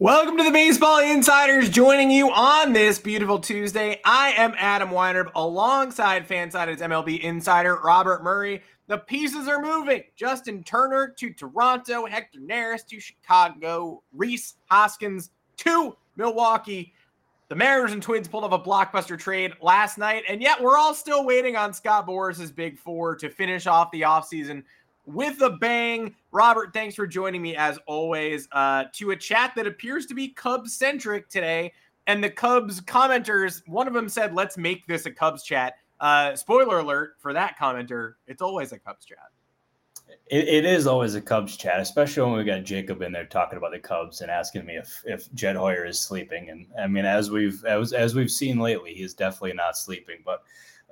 Welcome to the Baseball Insiders. Joining you on this beautiful Tuesday, I am Adam Weinrib alongside Fansided's MLB insider Robert Murray. The pieces are moving. Justin Turner to Toronto, Hector Neris to Chicago, Rhys Hoskins to Milwaukee. The Mariners and Twins pulled off a blockbuster trade last night, and yet we're all still waiting on Scott Boras's big four to finish off the offseason with a bang. Robert, thanks for joining me as always uh, to a chat that appears to be Cubs centric today. And the Cubs commenters, one of them said, let's make this a Cubs chat. Uh, spoiler alert for that commenter, it's always a Cubs chat. It, it is always a Cubs chat, especially when we got Jacob in there talking about the Cubs and asking me if if Jed Hoyer is sleeping. And I mean, as we've as as we've seen lately, he's definitely not sleeping. But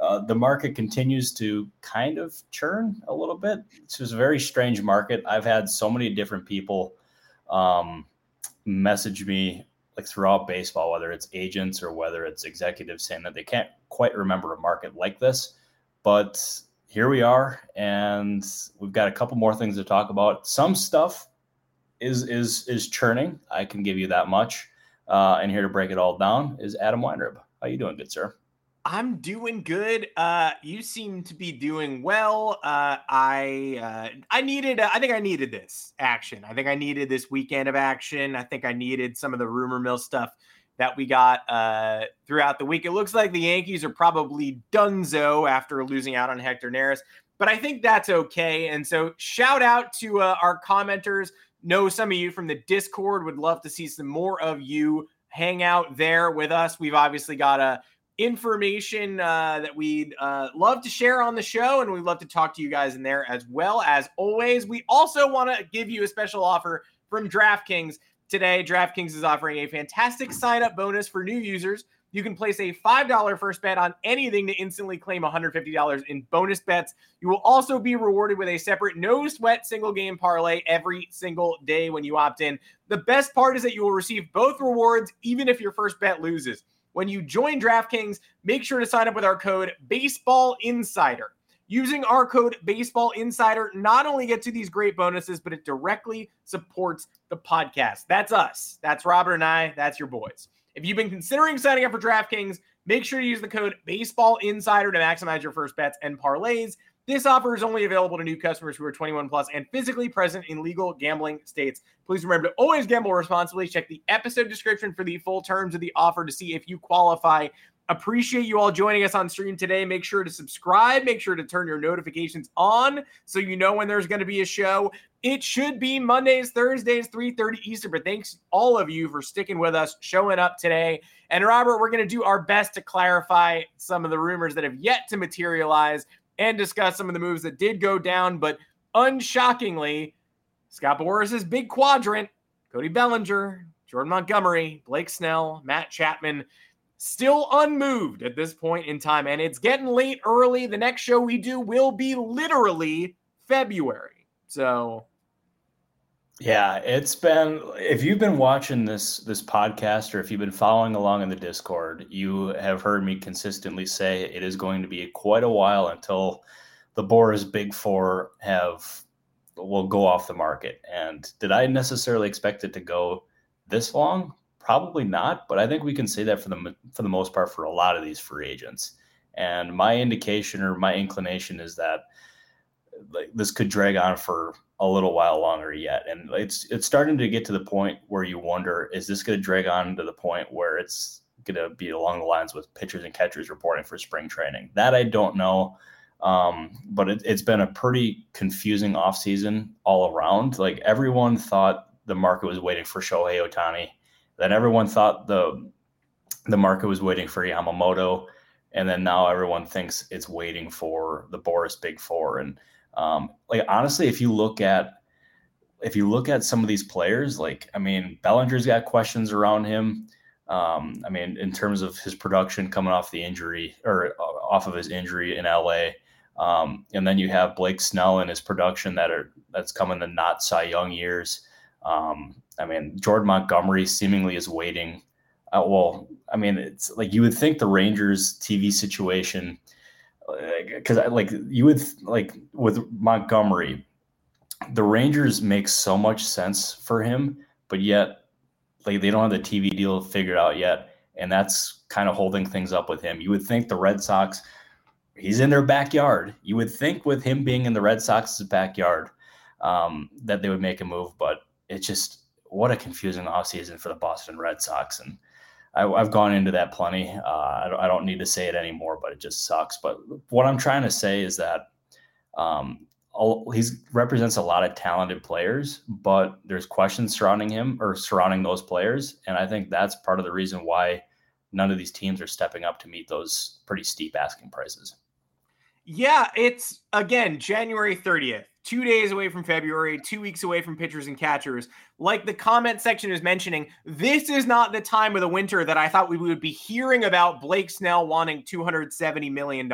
uh, the market continues to kind of churn a little bit. It's just a very strange market. I've had so many different people um, message me like throughout baseball, whether it's agents or whether it's executives saying that they can't quite remember a market like this. But here we are, and we've got a couple more things to talk about. Some stuff is is is churning. I can give you that much. Uh, and here to break it all down is Adam Weinrib. How you doing, good sir? I'm doing good. Uh, you seem to be doing well. Uh, I uh, I needed. Uh, I think I needed this action. I think I needed this weekend of action. I think I needed some of the rumor mill stuff that we got uh, throughout the week. It looks like the Yankees are probably donezo after losing out on Hector Neris, but I think that's okay. And so, shout out to uh, our commenters. Know some of you from the Discord would love to see some more of you hang out there with us. We've obviously got a information uh, that we'd uh, love to share on the show, and we'd love to talk to you guys in there as well. As always, we also want to give you a special offer from DraftKings today. DraftKings is offering a fantastic sign up bonus for new users. You can place a $5 first bet on anything to instantly claim $150 in bonus bets. You will also be rewarded with a separate no sweat single game parlay every single day when you opt in. The best part is that you will receive both rewards even if your first bet loses. When you join DraftKings, make sure to sign up with our code Baseball Insider. Using our code Baseball Insider not only gets you these great bonuses, but it directly supports the podcast. That's us. That's Robert and I. That's your boys. If you've been considering signing up for DraftKings, make sure to use the code Baseball Insider to maximize your first bets and parlays. This offer is only available to new customers who are 21 plus and physically present in legal gambling states. Please remember to always gamble responsibly. Check the episode description for the full terms of the offer to see if you qualify. Appreciate you all joining us on stream today. Make sure to subscribe. Make sure to turn your notifications on so you know when there's going to be a show. It should be Mondays, Thursdays, 3:30 Eastern. But thanks all of you for sticking with us, showing up today. And Robert, we're going to do our best to clarify some of the rumors that have yet to materialize and discuss some of the moves that did go down. But unshockingly, Scott Boras' big quadrant, Cody Bellinger, Jordan Montgomery, Blake Snell, Matt Chapman, still unmoved at this point in time. And it's getting late early. The next show we do will be literally February. So yeah, it's been if you've been watching this this podcast or if you've been following along in the Discord, you have heard me consistently say it is going to be quite a while until the Boras Big Four have will go off the market. And did I necessarily expect it to go this long? Probably not, but I think we can say that for the for the most part for a lot of these free agents. And my indication or my inclination is that like this could drag on for a little while longer yet. And it's it's starting to get to the point where you wonder, is this going to drag on to the point where it's going to be along the lines with pitchers and catchers reporting for spring training? That I don't know. Um, but it, has been a pretty confusing offseason all around. Like everyone thought the market was waiting for Shohei Ohtani. Then everyone thought the the market was waiting for Yamamoto. And then now everyone thinks it's waiting for the Boras Big Four. And um, like honestly, if you look at if you look at some of these players, like I mean, Bellinger's got questions around him. Um, I mean, in terms of his production coming off the injury or uh, off of his injury in LA. Um, and then you have Blake Snell and his production that are that's coming the not Cy Young years. Um, I mean, Jordan Montgomery seemingly is waiting. Uh, well, I mean, it's like you would think the Rangers TV situation, because like you would like with Montgomery, the Rangers make so much sense for him, but yet like they don't have the TV deal figured out yet, and that's kind of holding things up with him. You would think the Red Sox, he's in their backyard. You would think with him being in the Red Sox's backyard, um, that they would make a move, but it's just what a confusing offseason for the Boston Red Sox. And I, have gone into that plenty. Uh, I, don't, I, don't, need to say it anymore, but it just sucks. But what I'm trying to say is that um, he represents a lot of talented players, but there's questions surrounding him or surrounding those players, and I think that's part of the reason why none of these teams are stepping up to meet those pretty steep asking prices. Yeah, it's again January 30th, two days away from February, two weeks away from pitchers and catchers. Like the comment section is mentioning, this is not the time of the winter that I thought we would be hearing about Blake Snell wanting $270 million.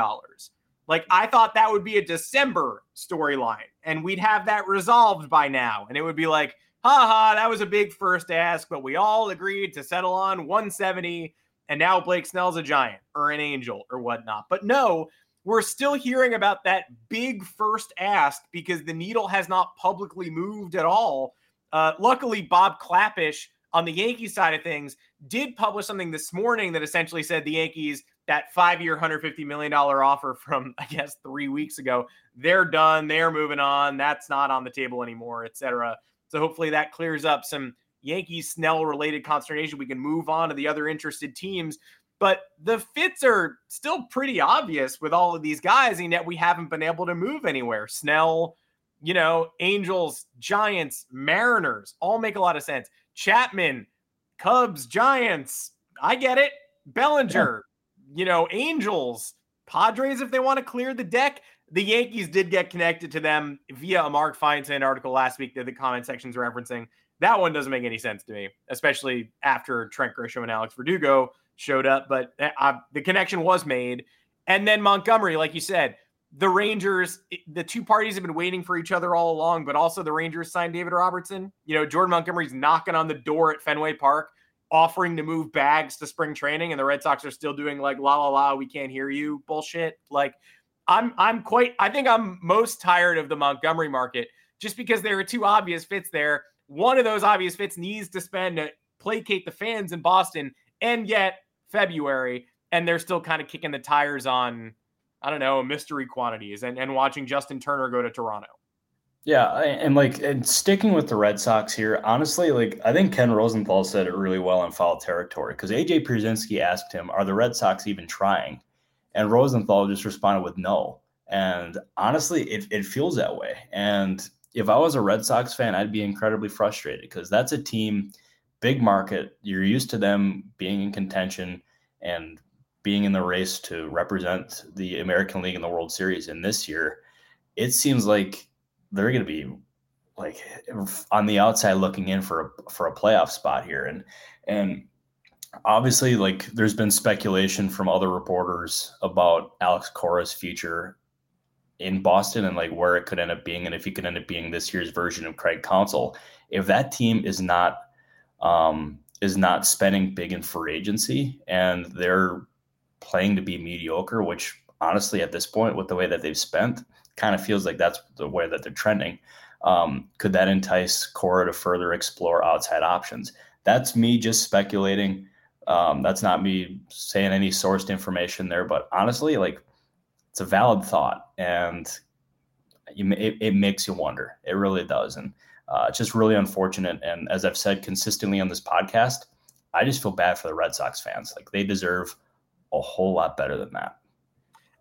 Like I thought that would be a December storyline and we'd have that resolved by now. And it would be like, haha, that was a big first ask, but we all agreed to settle on 170. And now Blake Snell's a giant or an angel or whatnot. But no, we're still hearing about that big first ask because the needle has not publicly moved at all. Uh, luckily, Bob Klapisch on the Yankees side of things did publish something this morning that essentially said the Yankees that five year, $150 million offer from, I guess, three weeks ago. They're done. They're moving on. That's not on the table anymore, etc. So hopefully that clears up some Yankees Snell related consternation. We can move on to the other interested teams. But the fits are still pretty obvious with all of these guys, and yet we haven't been able to move anywhere. Snell, you know, Angels, Giants, Mariners all make a lot of sense. Chapman, Cubs, Giants, I get it. Bellinger, you know, Angels, Padres, if they want to clear the deck. The Yankees did get connected to them via a Mark Feinsand article last week that the comment section's referencing. That one doesn't make any sense to me, especially after Trent Grisham and Alex Verdugo showed up. But uh, the connection was made. And then Montgomery, like you said, the Rangers, the two parties have been waiting for each other all along, but also the Rangers signed David Robertson. You know, Jordan Montgomery's knocking on the door at Fenway Park offering to move bags to spring training and the Red Sox are still doing like la la la we can't hear you bullshit. Like I'm I'm quite I think I'm most tired of the Montgomery market just because there are two obvious fits there. One of those obvious fits needs to spend to placate the fans in Boston and yet February and they're still kind of kicking the tires on I don't know, mystery quantities and, and watching Justin Turner go to Toronto. Yeah, and like and sticking with the Red Sox here, honestly, like I think Ken Rosenthal said it really well in foul territory because AJ Pierzynski asked him, "Are the Red Sox even trying?" And Rosenthal just responded with no. And honestly, it, it feels that way. And if I was a Red Sox fan, I'd be incredibly frustrated because that's a team, big market. You're used to them being in contention and being in the race to represent the American League in the World Series. And this year, it seems like they're going to be like on the outside looking in for a for a playoff spot here and and obviously like there's been speculation from other reporters about Alex Cora's future in Boston and like where it could end up being and if he could end up being this year's version of Craig Counsell if that team is not um is not spending big in free agency and they're playing to be mediocre which honestly at this point with the way that they've spent kind of feels like that's the way that they're trending. Um, could that entice Cora to further explore outside options? That's me just speculating. Um, that's not me saying any sourced information there, but honestly, like it's a valid thought, and it, it makes you wonder. It really does, and uh, it's just really unfortunate. And as I've said consistently on this podcast, I just feel bad for the Red Sox fans. Like they deserve a whole lot better than that.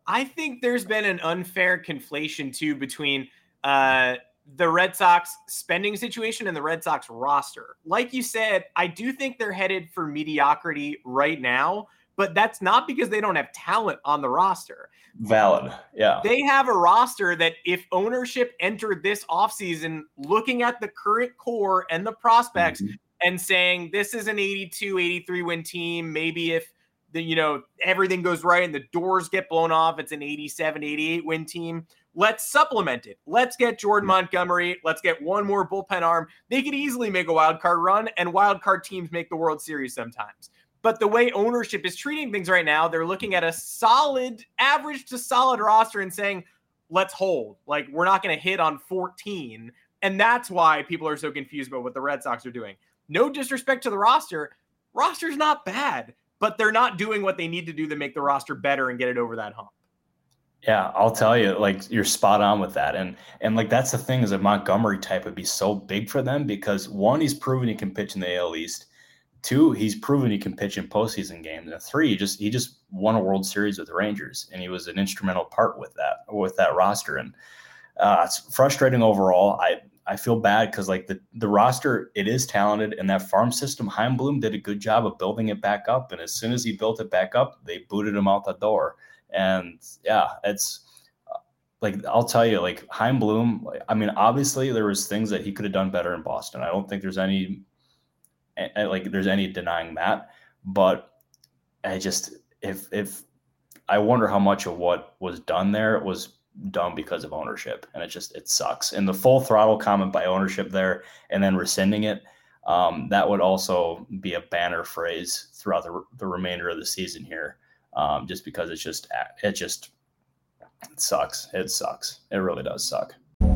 I think there's been an unfair conflation too between uh, the Red Sox spending situation and the Red Sox roster. Like you said, I do think they're headed for mediocrity right now, but that's not because they don't have talent on the roster. Valid. Yeah. They have a roster that if ownership entered this offseason looking at the current core and the prospects mm-hmm. and saying this is an 82, 83 win team, maybe if the you know everything goes right and the doors get blown off, it's an 87, 88 win team. Let's supplement it. Let's get Jordan Montgomery. Let's get one more bullpen arm. They could easily make a wild card run, and wild card teams make the World Series sometimes. But the way ownership is treating things right now, they're looking at a solid, average to solid roster and saying, let's hold. Like, we're not going to hit on 14. And that's why people are so confused about what the Red Sox are doing. No disrespect to the roster. Roster's not bad, but they're not doing what they need to do to make the roster better and get it over that hump. Yeah, I'll tell you, like you're spot on with that. And and like that's the thing is a Montgomery type would be so big for them because one, he's proven he can pitch in the AL East. Two, he's proven he can pitch in postseason games. And three, he just he just won a World Series with the Rangers, and he was an instrumental part with that with that roster. And uh, it's frustrating overall. I I feel bad because like the the roster, it is talented, and that farm system, Chaim Bloom did a good job of building it back up. And as soon as he built it back up, they booted him out the door. And yeah, it's like I'll tell you, like Chaim Bloom. I mean, obviously there was things that he could have done better in Boston. I don't think there's any like there's any denying that. But I just if if I wonder how much of what was done there was done because of ownership, and it just it sucks. And the full throttle comment by ownership there, and then rescinding it. Um, that would also be a banner phrase throughout the, the remainder of the season here, um, just because it's just it just it sucks. It sucks. It really does suck.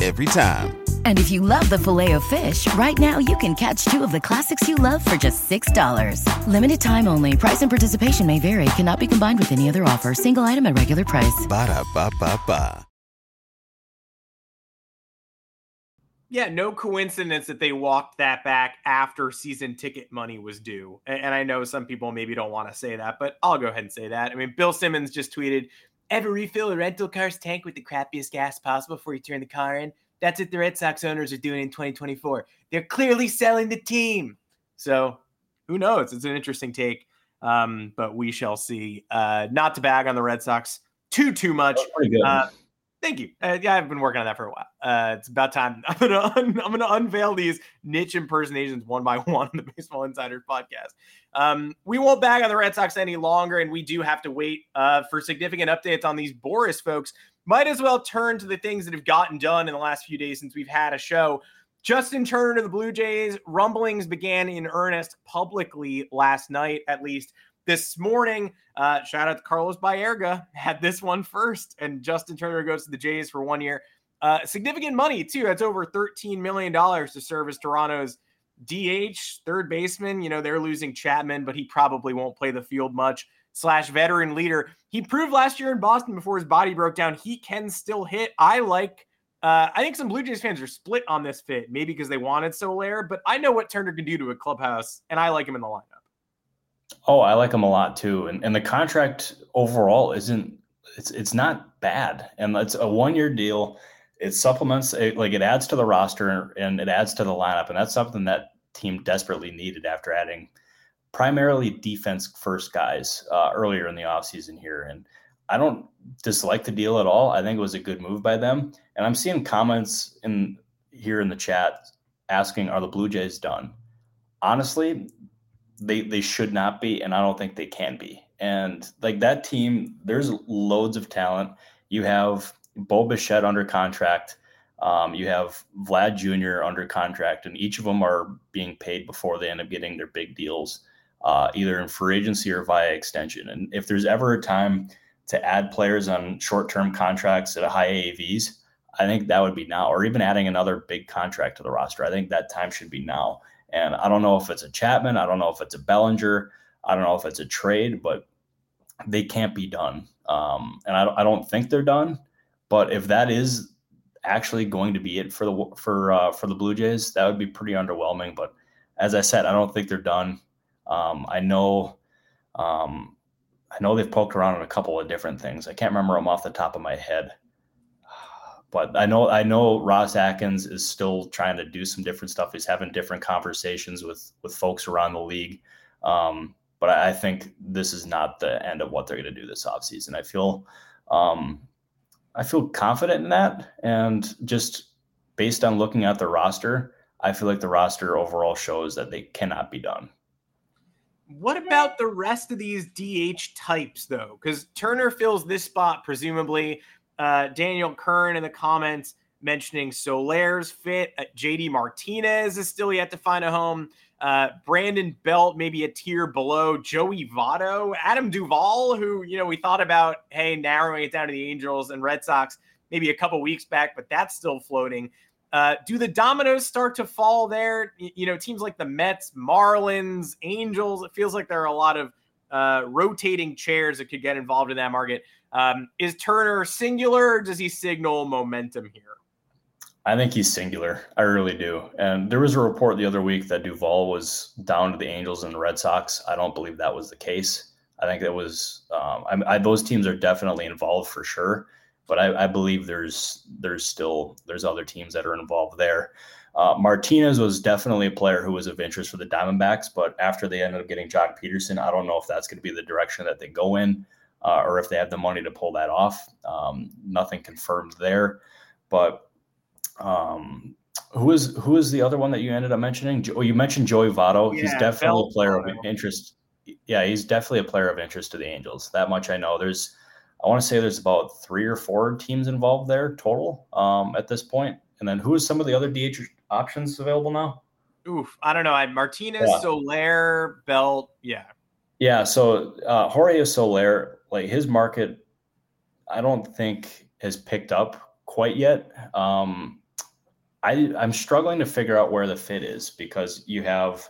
every time. And if you love the filet of fish, right now you can catch two of the classics you love for just $6. Limited time only. Price and participation may vary. Cannot be combined with any other offer. Single item at regular price. Ba da ba ba ba. Yeah, no coincidence that they walked that back after season ticket money was due. And I know some people maybe don't want to say that, but I'll go ahead and say that. I mean, Bill Simmons just tweeted, Ever refill a rental car's tank with the crappiest gas possible before you turn the car in? That's what the Red Sox owners are doing in 2024. They're clearly selling the team. So who knows? It's an interesting take, um, but we shall see. Uh, not to bag on the Red Sox too too much. Uh, thank you. Uh, yeah, I've been working on that for a while. Uh, it's about time. I'm gonna un- I'm gonna unveil these niche impersonations one by one on the Baseball Insiders podcast. Um, we won't bag on the Red Sox any longer, and we do have to wait uh, for significant updates on these Boras folks might as well turn to the things that have gotten done in the last few days since we've had a show. Justin Turner to the Blue Jays. Rumblings began in earnest publicly last night, at least this morning. Uh, shout out to Carlos Baerga, had this one first, and Justin Turner goes to the Jays for one year. Uh, significant money, too. That's over $13 million to serve as Toronto's DH, third baseman. You know, they're losing Chapman, but he probably won't play the field much slash veteran leader. He proved last year in Boston before his body broke down he can still hit. I like. Uh, I think some Blue Jays fans are split on this fit, maybe because they wanted Soler, but I know what Turner can do to a clubhouse, and I like him in the lineup. Oh, I like him a lot too, and and the contract overall isn't it's it's not bad, and it's a one year deal. It supplements it, like it adds to the roster and it adds to the lineup, and that's something that team desperately needed after adding primarily defense first guys uh, earlier in the offseason here. And I don't dislike the deal at all. I think it was a good move by them. And I'm seeing comments in here in the chat asking, are the Blue Jays done? Honestly, they they should not be, and I don't think they can be. And like that team, there's loads of talent. You have Bo Bichette under contract. Um, you have Vlad Jr. under contract, and each of them are being paid before they end up getting their big deals, uh, either in free agency or via extension. And if there's ever a time to add players on short-term contracts at a high AAVs, I think that would be now, or even adding another big contract to the roster. I think that time should be now. And I don't know if it's a Chapman, I don't know if it's a Bellinger, I don't know if it's a trade, but they can't be done. Um, and I, I don't think they're done. But if that is actually going to be it for the for uh, for the Blue Jays, that would be pretty underwhelming. But as I said, I don't think they're done. Um, I know, um, I know they've poked around on a couple of different things. I can't remember them off the top of my head, but I know I know Ross Atkins is still trying to do some different stuff. He's having different conversations with with folks around the league. Um, but I, think this is not the end of what they're going to do this offseason. I feel um, I feel confident in that. And just based on looking at the roster, I feel like the roster overall shows that they cannot be done. What about the rest of these DH types, though? Because Turner fills this spot, presumably. Uh, Daniel Kern in the comments mentioning Soler's fit. Uh, JD Martinez is still yet to find a home. Uh, Brandon Belt, maybe a tier below Joey Votto, Adam Duvall, who, you know, we thought about, hey, narrowing it down to the Angels and Red Sox maybe a couple weeks back, but that's still floating. Uh, do the dominoes start to fall there? You know, teams like the Mets, Marlins, Angels, it feels like there are a lot of uh, rotating chairs that could get involved in that market. Um, is Turner singular does he signal momentum here? I think he's singular. I really do. And there was a report the other week that Duvall was down to the Angels and the Red Sox. I don't believe that was the case. I think that was. Um, I, I, those teams are definitely involved for sure, but I, I, believe there's there's still there's other teams that are involved there. Uh, Martinez was definitely a player who was of interest for the Diamondbacks, but after they ended up getting Joc Pederson, I don't know if that's going to be the direction that they go in, uh, or if they have the money to pull that off. Um, nothing confirmed there, but um, who is who is the other one that you ended up mentioning? Oh, you mentioned Joey Votto. Yeah, he's definitely a player Votto. of interest. Yeah, he's definitely a player of interest to the Angels. That much I know. There's, I want to say there's about three or four teams involved there total um, at this point. And then who is some of the other DH options available now? Oof, I don't know. I Martinez, yeah. Soler, Belt. Yeah. Yeah. So uh, Jorge Soler, like his market, I don't think has picked up quite yet. Um, I I'm struggling to figure out where the fit is because you have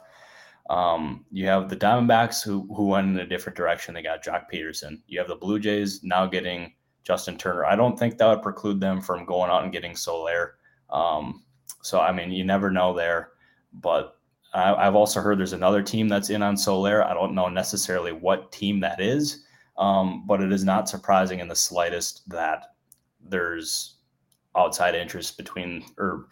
um, you have the Diamondbacks who who went in a different direction. They got Joc Pederson. You have the Blue Jays now getting Justin Turner. I don't think that would preclude them from going out and getting Soler. Um, so I mean, you never know there. But I, have also heard there's another team that's in on Soler. I don't know necessarily what team that is, um, but it is not surprising in the slightest that there's outside interest between or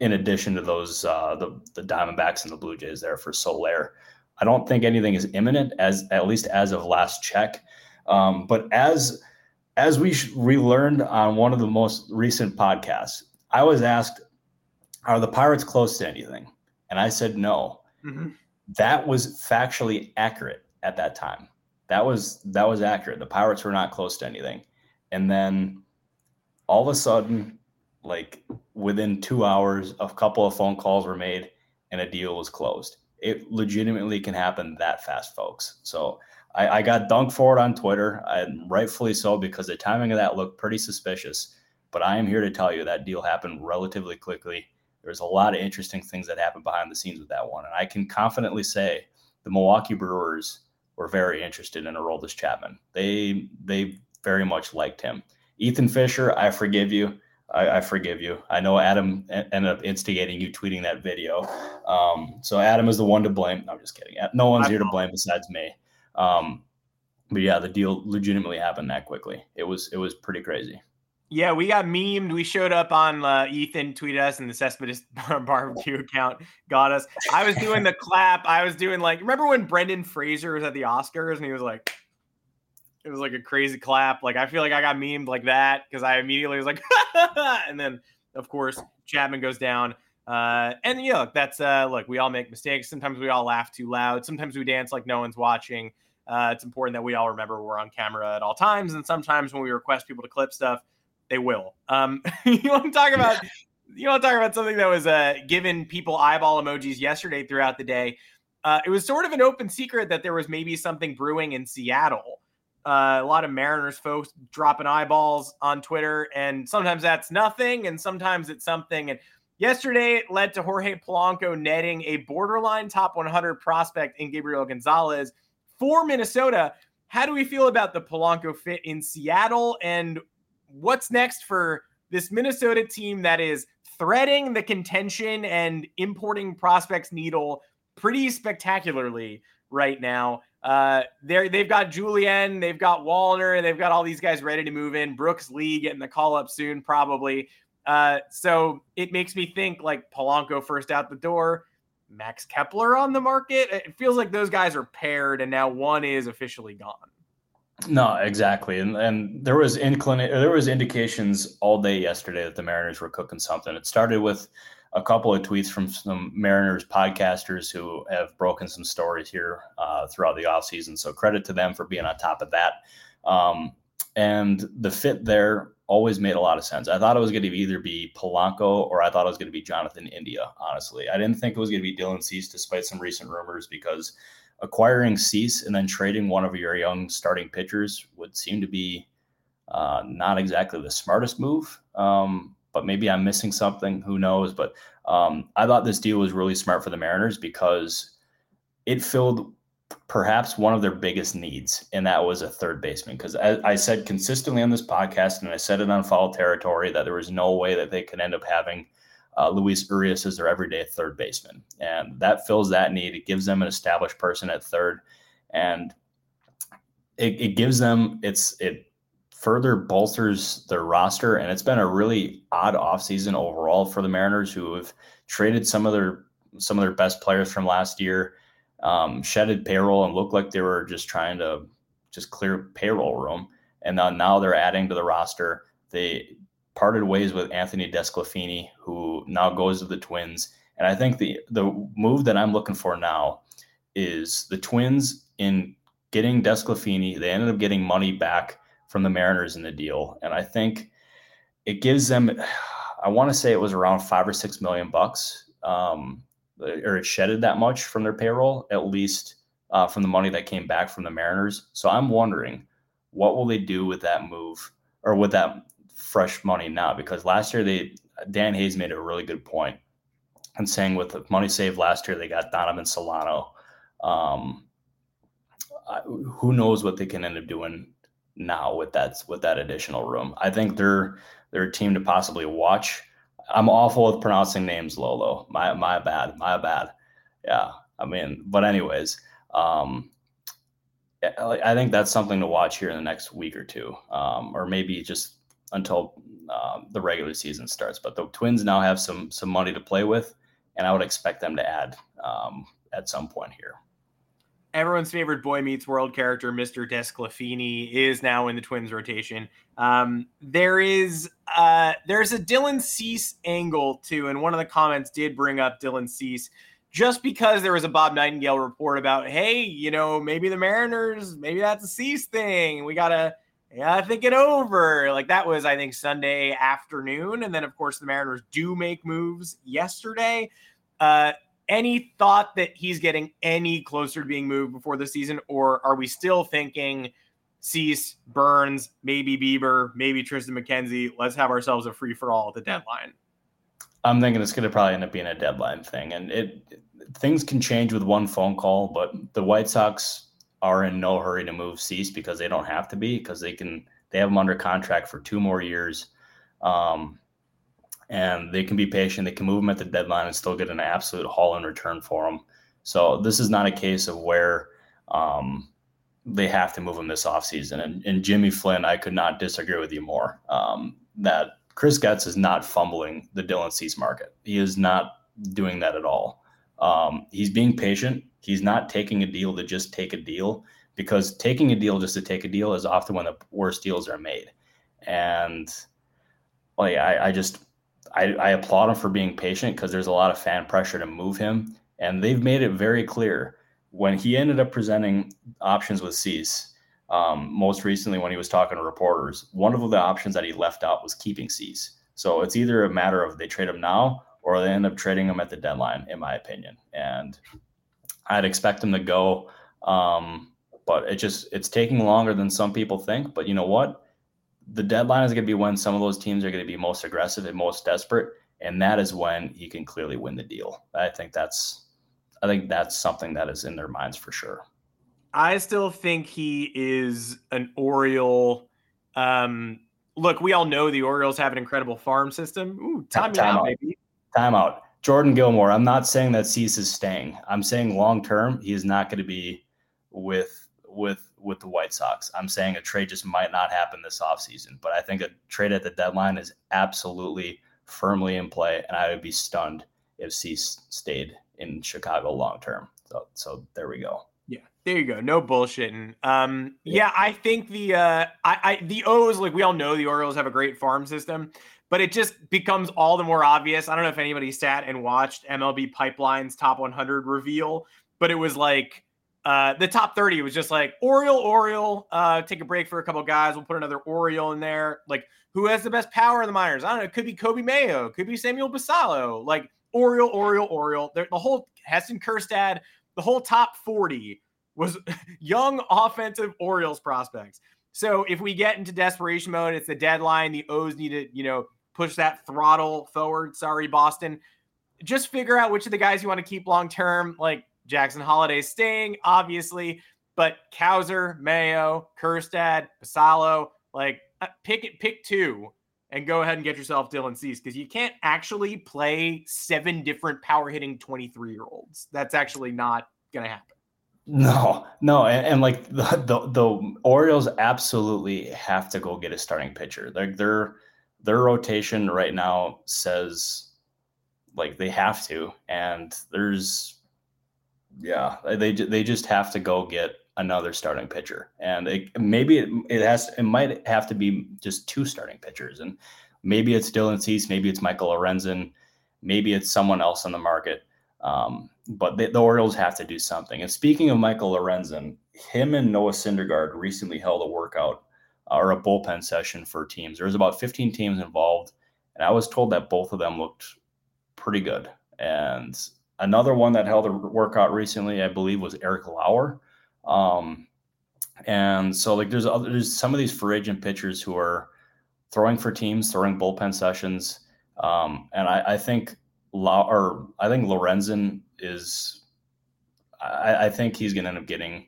in addition to those uh, the the Diamondbacks and the Blue Jays there for Soler. I don't think anything is imminent as at least as of last check. Um, but as as we relearned on one of the most recent podcasts, I was asked, "Are the Pirates close to anything?" And I said no. Mm-hmm. That was factually accurate at that time. That was that was accurate. The Pirates were not close to anything. And then all of a sudden, like within two hours, a couple of phone calls were made and a deal was closed. It legitimately can happen that fast, folks. So I, I got dunked for it on Twitter, and rightfully so because the timing of that looked pretty suspicious. But I am here to tell you that deal happened relatively quickly. There's a lot of interesting things that happened behind the scenes with that one, and I can confidently say the Milwaukee Brewers were very interested in Aroldis Chapman. They they very much liked him. Ethan Fisher, I forgive you. I, I, forgive you. I know Adam ended up instigating you tweeting that video. Um, so Adam is the one to blame. No, I'm just kidding. No one's here to blame besides me. Um, but yeah, the deal legitimately happened that quickly. It was it was pretty crazy. Yeah, we got memed. We showed up on uh, Ethan tweeted us and the Cespedes barbecue account got us. I was doing the clap. I was doing like remember when Brendan Fraser was at the Oscars and he was like it was like a crazy clap. Like I feel like I got memed like that because I immediately was like and then of course Chapman goes down. Uh, and you know that's uh, look, we all make mistakes. Sometimes we all laugh too loud. Sometimes we dance like no one's watching. Uh, it's important that we all remember we're on camera at all times. And sometimes when we request people to clip stuff, they will. Um, you want to talk about you want to talk about something that was uh, given people eyeball emojis yesterday throughout the day. Uh, it was sort of an open secret that there was maybe something brewing in Seattle. Uh, a lot of Mariners folks dropping eyeballs on Twitter, and sometimes that's nothing, and sometimes it's something. And yesterday it led to Jorge Polanco netting a borderline top 100 prospect in Gabriel Gonzalez for Minnesota. How do we feel about the Polanco fit in Seattle, and what's next for this Minnesota team that is threading the contention and importing prospects needle pretty spectacularly right now. Uh, they they've got Julien, they've got Wallner, they've got all these guys ready to move in. Brooks Lee getting the call up soon, probably. Uh, so it makes me think like Polanco first out the door, Max Kepler on the market. It feels like those guys are paired, and now one is officially gone. No, exactly, and and there was inclina- there was indications all day yesterday that the Mariners were cooking something. It started with a couple of tweets from some Mariners podcasters who have broken some stories here uh, throughout the offseason. So credit to them for being on top of that. Um, and the fit there always made a lot of sense. I thought it was going to either be Polanco or I thought it was going to be Jonathan India. Honestly, I didn't think it was going to be Dylan Cease, despite some recent rumors, because acquiring Cease and then trading one of your young starting pitchers would seem to be uh, not exactly the smartest move. Um, but maybe I'm missing something. Who knows? But um, I thought this deal was really smart for the Mariners because it filled perhaps one of their biggest needs, and that was a third baseman. Because I said consistently on this podcast, and I said it on Foul Territory, that there was no way that they could end up having uh, Luis Urias is their everyday third baseman, and that fills that need. It gives them an established person at third, and it, it gives them it's it further bolsters their roster. And it's been a really odd offseason overall for the Mariners, who have traded some of their some of their best players from last year, um, shedded payroll, and looked like they were just trying to just clear payroll room. And now, now they're adding to the roster. They parted ways with Anthony DeSclafani, who now goes to the Twins. And I think the the move that I'm looking for now is the Twins in getting DeSclafani. They ended up getting money back from the Mariners in the deal, and I think it gives them. I want to say it was around five or six million bucks, um, or it shedded that much from their payroll, at least uh, from the money that came back from the Mariners. So I'm wondering, what will they do with that move or with that fresh money now because last year they Dan Hayes made a really good point and saying with the money saved last year they got Donovan Solano. Um, who knows what they can end up doing now with that with that additional room? I think they're they're a team to possibly watch. I'm awful with pronouncing names, Lolo. My my bad, my bad. Yeah, I mean, but anyways, um, I think that's something to watch here in the next week or two, um, or maybe just until um, the regular season starts. But the Twins now have some some money to play with, and I would expect them to add um, at some point here. Everyone's favorite Boy Meets World character, Mr. DeSclafani, is now in the Twins rotation. Um, there is uh, there's a Dylan Cease angle too, and one of the comments did bring up Dylan Cease just because there was a Bob Nightingale report about, hey, you know, maybe the Mariners, maybe that's a Cease thing. We gotta yeah, I think it over. Like that was, I think, Sunday afternoon. And then, of course, the Mariners do make moves yesterday. Uh, any thought that he's getting any closer to being moved before the season, or are we still thinking Cease, Burnes, maybe Bieber, maybe Triston McKenzie? Let's have ourselves a free for all at the deadline. I'm thinking it's going to probably end up being a deadline thing, and it things can change with one phone call. But the White Sox are in no hurry to move Cease because they don't have to be because they can they have him under contract for two more years. Um, and they can be patient. They can move him at the deadline and still get an absolute haul in return for him. So this is not a case of where um, they have to move him this offseason. And, and Jimmy Flynn, I could not disagree with you more. Um, that Chris Getz is not fumbling the Dylan Cease market. He is not doing that at all. Um, he's being patient. He's not taking a deal to just take a deal because taking a deal just to take a deal is often when the worst deals are made. And like I, I just I, I applaud him for being patient because there's a lot of fan pressure to move him. And they've made it very clear when he ended up presenting options with Cease, um, most recently when he was talking to reporters, one of the options that he left out was keeping Cease. So it's either a matter of they trade him now or they end up trading him at the deadline, in my opinion. And I'd expect him to go. Um, but it just it's taking longer than some people think. But you know what? The deadline is going to be when some of those teams are going to be most aggressive and most desperate, and that is when he can clearly win the deal. I think that's I think that's something that is in their minds for sure. I still think he is an Oriole. Um, look, we all know the Orioles have an incredible farm system. Ooh, time, time out, baby. Out. Jordan Gilmore. I'm not saying that Cease is staying. I'm saying long term, he is not going to be with with with the White Sox. I'm saying a trade just might not happen this offseason, but I think a trade at the deadline is absolutely firmly in play, and I would be stunned if Cease stayed in Chicago long term. So so there we go. Yeah, there you go. No bullshitting. Um, yeah, I think the uh, I, I the O's like we all know the Orioles have a great farm system, but it just becomes all the more obvious. I don't know if anybody sat and watched MLB Pipeline's top 100 reveal, but it was like. Uh, the top 30 was just like Oriole, Oriole, uh, take a break for a couple guys. We'll put another Oriole in there. Like, who has the best power in the minors? I don't know. It could be Coby Mayo, could be Samuel Basallo. Like, Oriole, Oriole, Oriole. The, the whole Heston Kjerstad, the whole top 40 was young offensive Orioles prospects. So if we get into desperation mode, it's the deadline. The O's need to, you know, push that throttle forward. Sorry, Boston. Just figure out which of the guys you want to keep long term. Like Jackson Holliday staying, obviously, but Cowser, Mayo, Kjerstad, Basallo, like uh, pick it, pick two and go ahead and get yourself Dylan Cease because you can't actually play seven different power hitting 23 year olds. That's actually not going to happen. No, no, and, and, like the, the the Orioles absolutely have to go get a starting pitcher. Like their their rotation right now says like they have to, and there's yeah, they they just have to go get another starting pitcher, and it, maybe it, it has it might have to be just two starting pitchers, and maybe it's Dylan Cease, maybe it's Michael Lorenzen, maybe it's someone else on the market. Um, but the, Orioles have to do something. And speaking of Michael Lorenzen, him and Noah Syndergaard recently held a workout uh, or a bullpen session for teams. There was about 15 teams involved, and I was told that both of them looked pretty good. And another one that held a workout recently, I believe, was Eric Lauer. Um, and so like there's other, there's some of these free agent pitchers who are throwing for teams, throwing bullpen sessions. Um, and I, I think La, or I think Lorenzen is I, I think he's gonna end up getting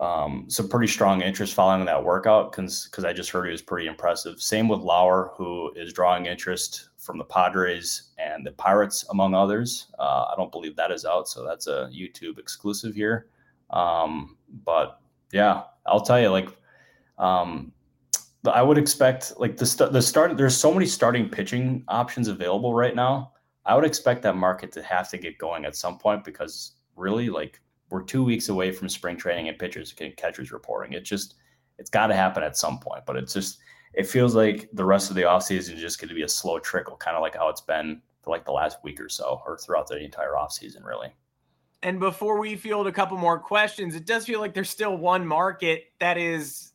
um, some pretty strong interest following that workout because because I just heard he was pretty impressive. Same with Lauer, who is drawing interest from the Padres and the Pirates, among others. Uh, I don't believe that is out, so that's a YouTube exclusive here. Um, but yeah, I'll tell you, like, um, I would expect like the st- the start. There's so many starting pitching options available right now. I would expect that market to have to get going at some point because really, like, we're two weeks away from spring training and pitchers and catchers reporting. It just it's got to happen at some point. But it's just it feels like the rest of the offseason is just going to be a slow trickle, kind of like how it's been for like the last week or so, or throughout the entire offseason, really. And before we field a couple more questions, it does feel like there's still one market that is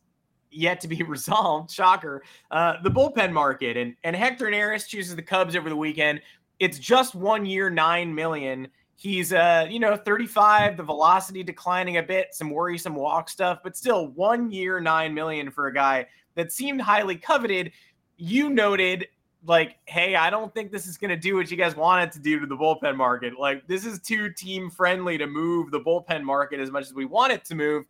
yet to be resolved. Shocker. Uh, the bullpen market. And, and Hector Neris chooses the Cubs over the weekend. It's just one year, nine million. He's uh, you know, 35, the velocity declining a bit, some worrisome walk stuff, but still one year, nine million for a guy that seemed highly coveted. You noted like, hey, I don't think this is to do what you guys want it to do to the bullpen market. Like, this is too team friendly to move the bullpen market as much as we want it to move.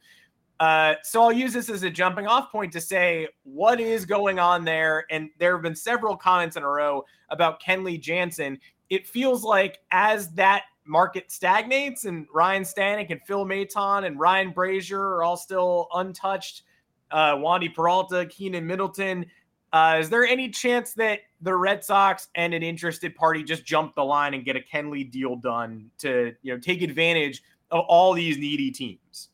Uh, so I'll use this as a jumping off point to say what is going on there. And there have been several comments in a row about Kenley Jansen. It feels like as that market stagnates and Ryan Stanek and Phil Maton and Ryan Brasier are all still untouched. Uh, Wandy Peralta, Keynan Middleton. Uh, is there any chance that the Red Sox and an interested party just jump the line and get a Kenley deal done to you know take advantage of all these needy teams?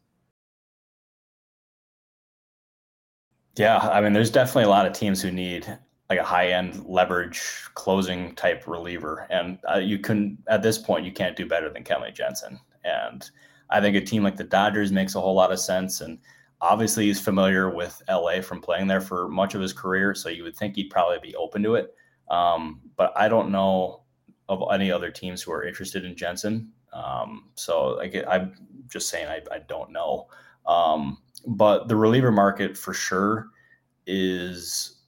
Yeah, I mean, there's definitely a lot of teams who need like a high end leverage closing type reliever, and uh, you can at this point you can't do better than Kenley Jansen. And I think a team like the Dodgers makes a whole lot of sense. And obviously, he's familiar with LA from playing there for much of his career, so you would think he'd probably be open to it. Um, but I don't know of any other teams who are interested in Jansen. Um, so like, I'm just saying I, I don't know. Um, but the reliever market for sure is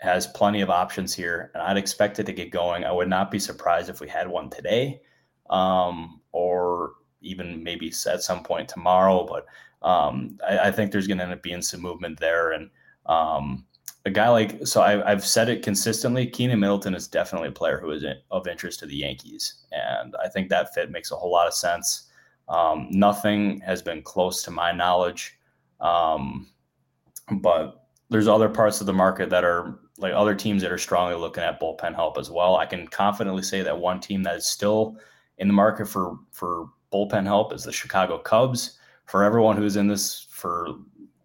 has plenty of options here, and I'd expect it to get going. I would not be surprised if we had one today, um, or even maybe at some point tomorrow. But um, I, I, think there's going to end up being some movement there, and um, a guy like so I, have said it consistently. Keynan Middleton is definitely a player who is of interest to the Yankees, and I think that fit makes a whole lot of sense. Um, nothing has been close to my knowledge, um, but there's other parts of the market that are like other teams that are strongly looking at bullpen help as well. I can confidently say that one team that is still in the market for for bullpen help is the Chicago Cubs. For everyone who's in this for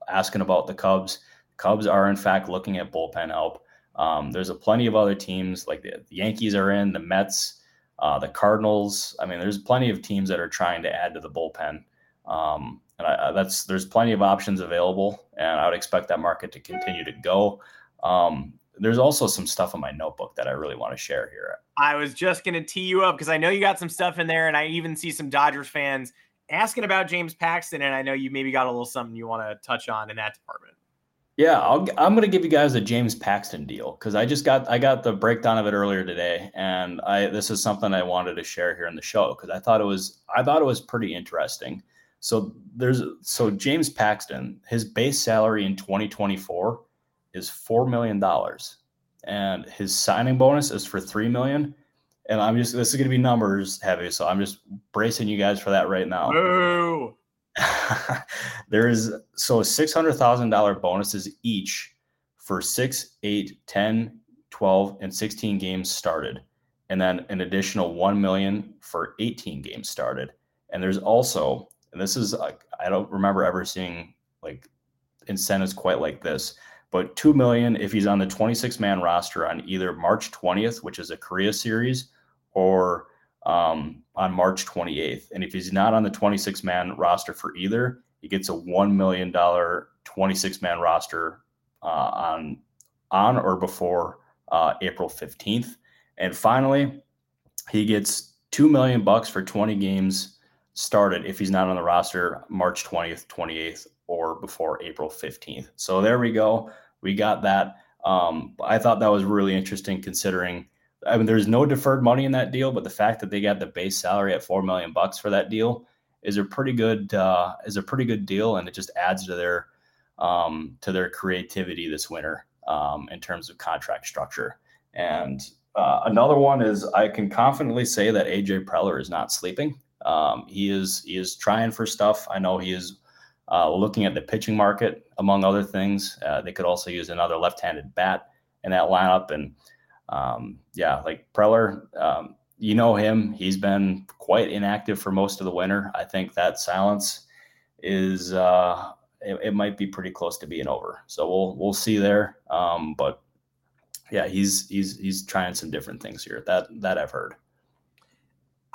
asking about the Cubs, Cubs are in fact looking at bullpen help. Um, there's a plenty of other teams like the, the Yankees are in, the Mets, uh, the Cardinals. I mean, there's plenty of teams that are trying to add to the bullpen. Um, and I, that's there's plenty of options available, and I would expect that market to continue to go. Um, there's also some stuff in my notebook that I really want to share here. I was just going to tee you up because I know you got some stuff in there, and I even see some Dodgers fans asking about James Paxton, and I know you maybe got a little something you want to touch on in that department. Yeah, i am going to give you guys a James Paxton deal because I just got I got the breakdown of it earlier today, and I this is something I wanted to share here in the show because I thought it was I thought it was pretty interesting. So there's so James Paxton, his base salary in 2024 is four million dollars, and his signing bonus is for three million. And I'm just this is going to be numbers heavy, so I'm just bracing you guys for that right now. Boo. There's so $600,000 bonuses each for 6, 8, 10, 12 and 16 games started and then an additional 1 million for 18 games started. And there's also and this is like I don't remember ever seeing like incentives quite like this, but 2 million if he's on the 26 man roster on either March 20th, which is a Korea series, or um, on March 28th. And if he's not on the 26 man roster for either, he gets a $1 million 26 man roster uh, on, on or before uh, April 15th. And finally, he gets 2 million bucks for 20 games started if he's not on the roster March 20th, 28th, or before April 15th. So there we go. We got that. Um, I thought that was really interesting considering I mean, there's no deferred money in that deal, but the fact that they got the base salary at four million bucks for that deal is a pretty good uh, is a pretty good deal, and it just adds to their um, to their creativity this winter um, in terms of contract structure. And uh, another one is I can confidently say that AJ Preller is not sleeping. Um, he is he is trying for stuff. I know he is uh, looking at the pitching market among other things. Uh, they could also use another left-handed bat in that lineup and um, yeah, like Preller, um, you know him. He's been quite inactive for most of the winter. I think that silence is uh, it, it might be pretty close to being over. So we'll we'll see there. Um, but yeah, he's he's he's trying some different things here. That that I've heard.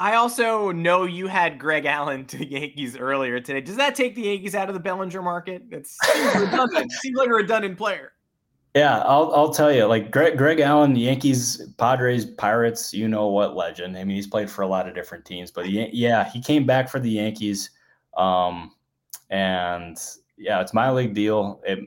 I also know you had Greg Allen to the Yankees earlier today. Does that take the Yankees out of the Bellinger market? It's redundant. seems like a redundant player. Yeah, I'll I'll tell you, like Greg Greg Allen, Yankees, Padres, Pirates, you know what legend. I mean, he's played for a lot of different teams, but he, yeah, he came back for the Yankees. Um, and yeah, it's my league deal. It,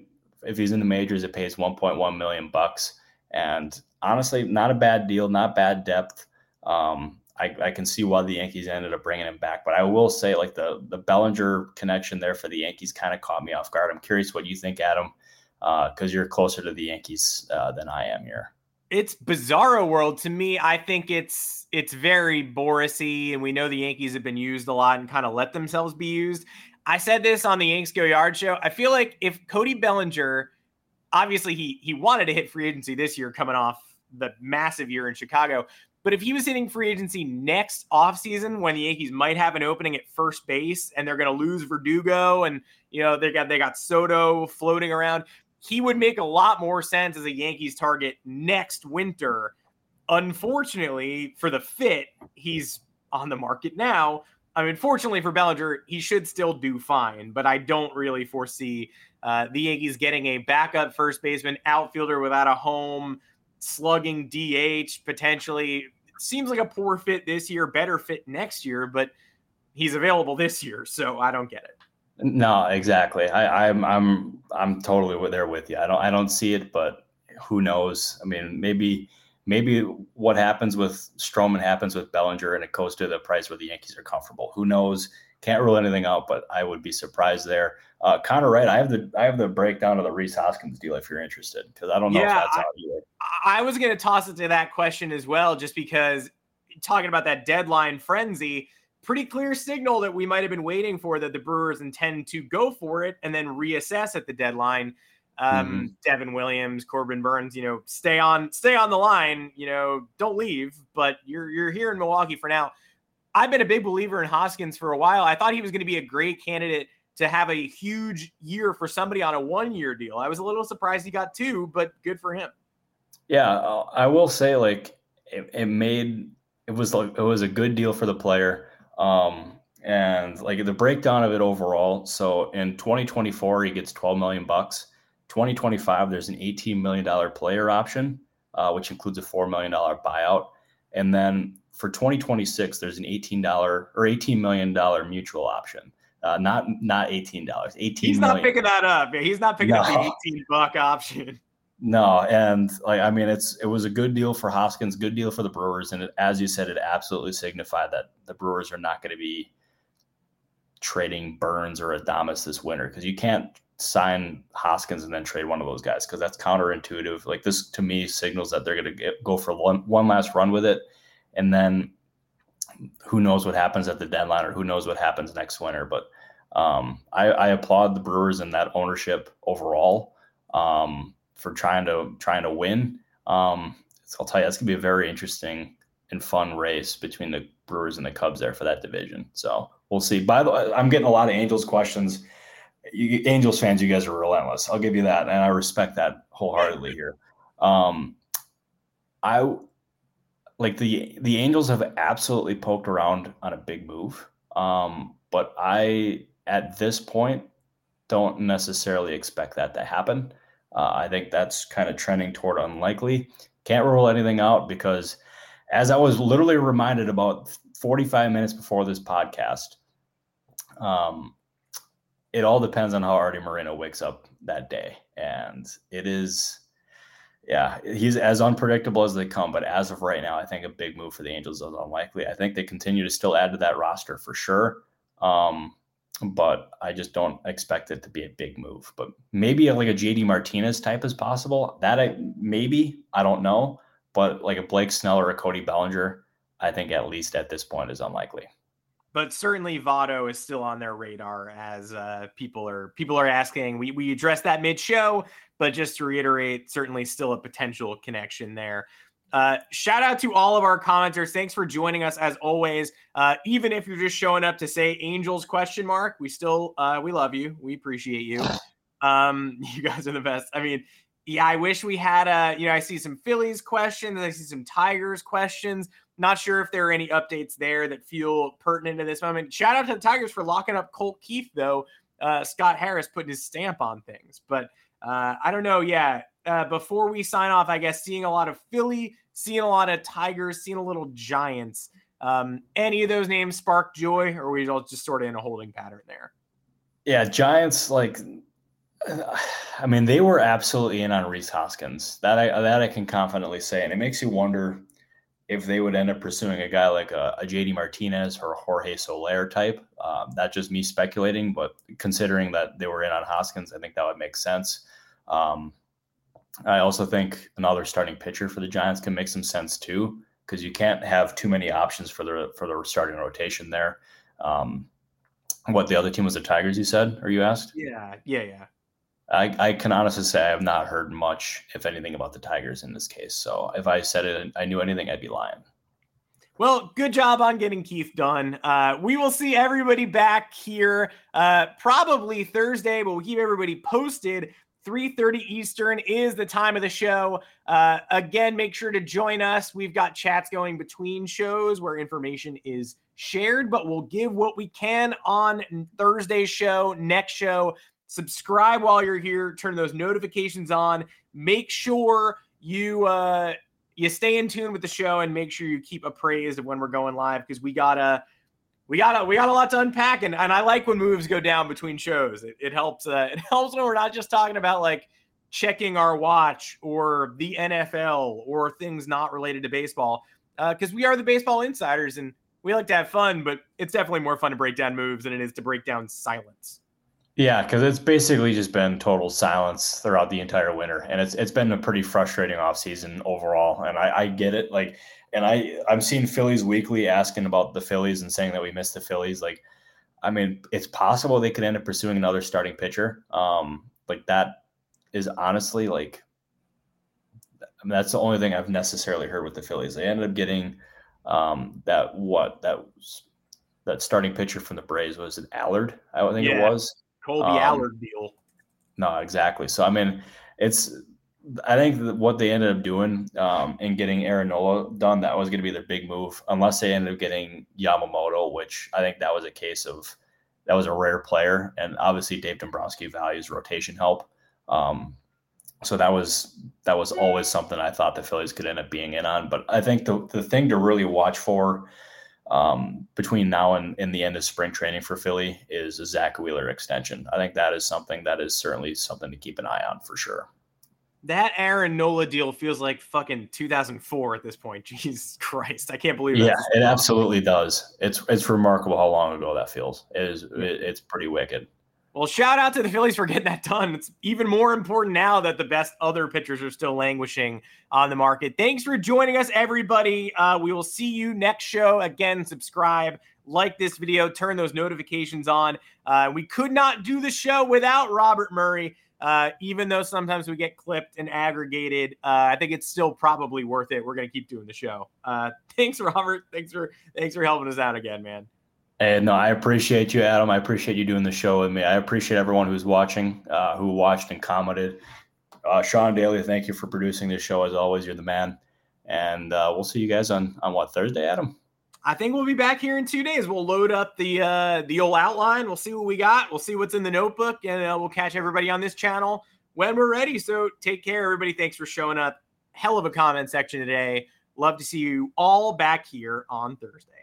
if he's in the majors, it pays 1.1 million bucks. And honestly, not a bad deal, not bad depth. Um, I, I can see why the Yankees ended up bringing him back, but I will say, like the the Bellinger connection there for the Yankees kind of caught me off guard. I'm curious what you think, Adam because uh, you're closer to the Yankees uh, than I am here. it's bizarro world to me. I think it's it's very Borisy, and we know the Yankees have been used a lot and kind of let themselves be used. I said this on the Yanks Go Yard show. I feel like if Cody Bellinger, obviously he he wanted to hit free agency this year, coming off the massive year in Chicago. But if he was hitting free agency next offseason when the Yankees might have an opening at first base and they're going to lose Verdugo and you know they got they got Soto floating around, he would make a lot more sense as a Yankees target next winter. Unfortunately, for the fit, he's on the market now. I mean, fortunately for Bellinger, he should still do fine, but I don't really foresee uh, the Yankees getting a backup first baseman, outfielder without a home, slugging DH potentially. Seems like a poor fit this year, better fit next year, but he's available this year, so I don't get it. No, exactly. I, I'm I'm I'm totally there with you. I don't I don't see it, but who knows? I mean, maybe maybe what happens with Stroman happens with Bellinger, and it goes to the price where the Yankees are comfortable. Who knows? Can't rule anything out, but I would be surprised there. Uh, Connor, right? I have the I have the breakdown of the Rhys Hoskins deal if you're interested, because I don't know yeah, if that's I, out either. I was going to toss it to that question as well, just because talking about that deadline frenzy pretty clear signal that we might have been waiting for that the Brewers intend to go for it and then reassess at the deadline. Um, mm-hmm. Devin Williams, Corbin Burnes, you know, stay on, stay on the line, you know, don't leave, but you're, you're here in Milwaukee for now. I've been a big believer in Hoskins for a while. I thought he was going to be a great candidate to have a huge year for somebody on a one year deal. I was a little surprised he got two, but good for him. Yeah. I will say like it, it made, it was like, it was a good deal for the player um, and like the breakdown of it overall. So in 2024, he gets 12 million bucks. 2025, there's an 18 million dollar player option, uh, which includes a four million dollar buyout. And then for 2026, there's an 18 dollar or 18 million dollar mutual option. Uh, not not 18 dollars. 18. He's not picking that up. He's not picking no. up the 18 buck option. No, and like I mean, it's it was a good deal for Hoskins, good deal for the Brewers, and it, as you said, it absolutely signified that the Brewers are not going to be trading Burnes or Adames this winter because you can't sign Hoskins and then trade one of those guys because that's counterintuitive. Like this to me signals that they're going to go for one one last run with it, and then who knows what happens at the deadline or who knows what happens next winter. But um, I, I applaud the Brewers and that ownership overall. Um, for trying to trying to win. Um, I'll tell you, that's gonna be a very interesting and fun race between the Brewers and the Cubs there for that division. So we'll see. By the way, I'm getting a lot of Angels questions. You, Angels fans, you guys are relentless. I'll give you that, and I respect that wholeheartedly here. Um, I like the the Angels have absolutely poked around on a big move, um, but I at this point don't necessarily expect that to happen. Uh, I think that's kind of trending toward unlikely. Can't rule anything out because, as I was literally reminded about 45 minutes before this podcast, um, it all depends on how Arte Moreno wakes up that day. And it is, yeah, he's as unpredictable as they come. But as of right now, I think a big move for the Angels is unlikely. I think they continue to still add to that roster for sure. Um, but I just don't expect it to be a big move. But maybe like a JD Martinez type is possible. That I maybe I don't know, but like a Blake Snell or a Cody Bellinger, I think at least at this point is unlikely. But certainly Votto is still on their radar as uh, people are people are asking. We we addressed that mid show, but just to reiterate, certainly still a potential connection there. Uh, shout out to all of our commenters. Thanks for joining us as always. Uh, even if you're just showing up to say Angels question mark, we still uh, we love you. We appreciate you. Um, you guys are the best. I mean, yeah, I wish we had a. You know, I see some Phillies questions. I see some Tigers questions. Not sure if there are any updates there that feel pertinent in this moment. Shout out to the Tigers for locking up Colt Keith, though. Uh, Scott Harris putting his stamp on things, but uh, I don't know. Yeah, uh, before we sign off, I guess seeing a lot of Philly seeing a lot of Tigers, seeing a little Giants. Um, any of those names spark joy, or we all just sort of in a holding pattern there? Yeah, Giants like. I mean, they were absolutely in on Rhys Hoskins. That I that I can confidently say, and it makes you wonder if they would end up pursuing a guy like a, a JD Martinez or a Jorge Soler type. Um, that's just me speculating, but considering that they were in on Hoskins, I think that would make sense. Um, I also think another starting pitcher for the Giants can make some sense too, because you can't have too many options for the for the starting rotation there. Um, what the other team was the Tigers? You said, or you asked? Yeah, yeah, yeah. I, I can honestly say I have not heard much, if anything, about the Tigers in this case. So if I said it, I knew anything, I'd be lying. Well, good job on getting Keith done. Uh, we will see everybody back here uh, probably Thursday, but we'll keep everybody posted. 3:30 Eastern is the time of the show. Uh, again, make sure to join us. We've got chats going between shows where information is shared, but we'll give what we can on Thursday's show, next show. Subscribe while you're here. Turn those notifications on. Make sure you uh, you stay in tune with the show and make sure you keep appraised of when we're going live because we gotta we got a we got a lot to unpack and, and I like when moves go down between shows. It, it helps uh, it helps when we're not just talking about like checking our watch or the NFL or things not related to baseball because uh, we are the baseball insiders and we like to have fun, but it's definitely more fun to break down moves than it is to break down silence. Yeah, because it's basically just been total silence throughout the entire winter, and it's it's been a pretty frustrating offseason overall. And I, I get it, like and I I'm seeing Phillies weekly asking about the Phillies and saying that we missed the Phillies. Like, I mean, it's possible they could end up pursuing another starting pitcher. Um, like that is honestly like I mean, that's the only thing I've necessarily heard with the Phillies. They ended up getting um, that what that was that starting pitcher from the Braves was it Allard? I think yeah. it was Kolby um, Allard deal. No, exactly. So I mean, it's I think what they ended up doing um, and getting Aaron Nola done, that was going to be their big move, unless they ended up getting Yamamoto, which I think that was a case of that was a rare player. And obviously, Dave Dombrowski values rotation help. Um, so that was that was always something I thought the Phillies could end up being in on. But I think the the thing to really watch for um, between now and, and the end of spring training for Philly is a Zack Wheeler extension. I think that is something that is certainly something to keep an eye on for sure that Aaron Nola deal feels like fucking 2004 at this point. Jesus Christ, I can't believe. It. Yeah, it absolutely does. It's it's remarkable how long ago that feels. It is. It, it's pretty wicked. Well, shout out to the Phillies for getting that done. It's even more important now that the best other pitchers are still languishing on the market. Thanks for joining us, everybody. Uh, we will see you next show. Again, subscribe, like this video, turn those notifications on. Uh, we could not do the show without Robert Murray. Uh, even though sometimes we get clipped and aggregated, uh, I think it's still probably worth it. We're gonna keep doing the show. Uh, thanks, Robert. Thanks for thanks for helping us out again, man. And no, I appreciate you, Adam. I appreciate you doing the show with me. I appreciate everyone who's watching, uh, who watched and commented. Uh, Sean Daly, thank you for producing this show as always. You're the man. And we'll see you guys on on what Thursday, Adam. I think we'll be back here in two days. We'll load up the uh, the old outline. We'll see what we got. We'll see what's in the notebook, and uh, we'll catch everybody on this channel when we're ready. So take care, everybody. Thanks for showing up. Hell of a comment section today. Love to see you all back here on Thursday.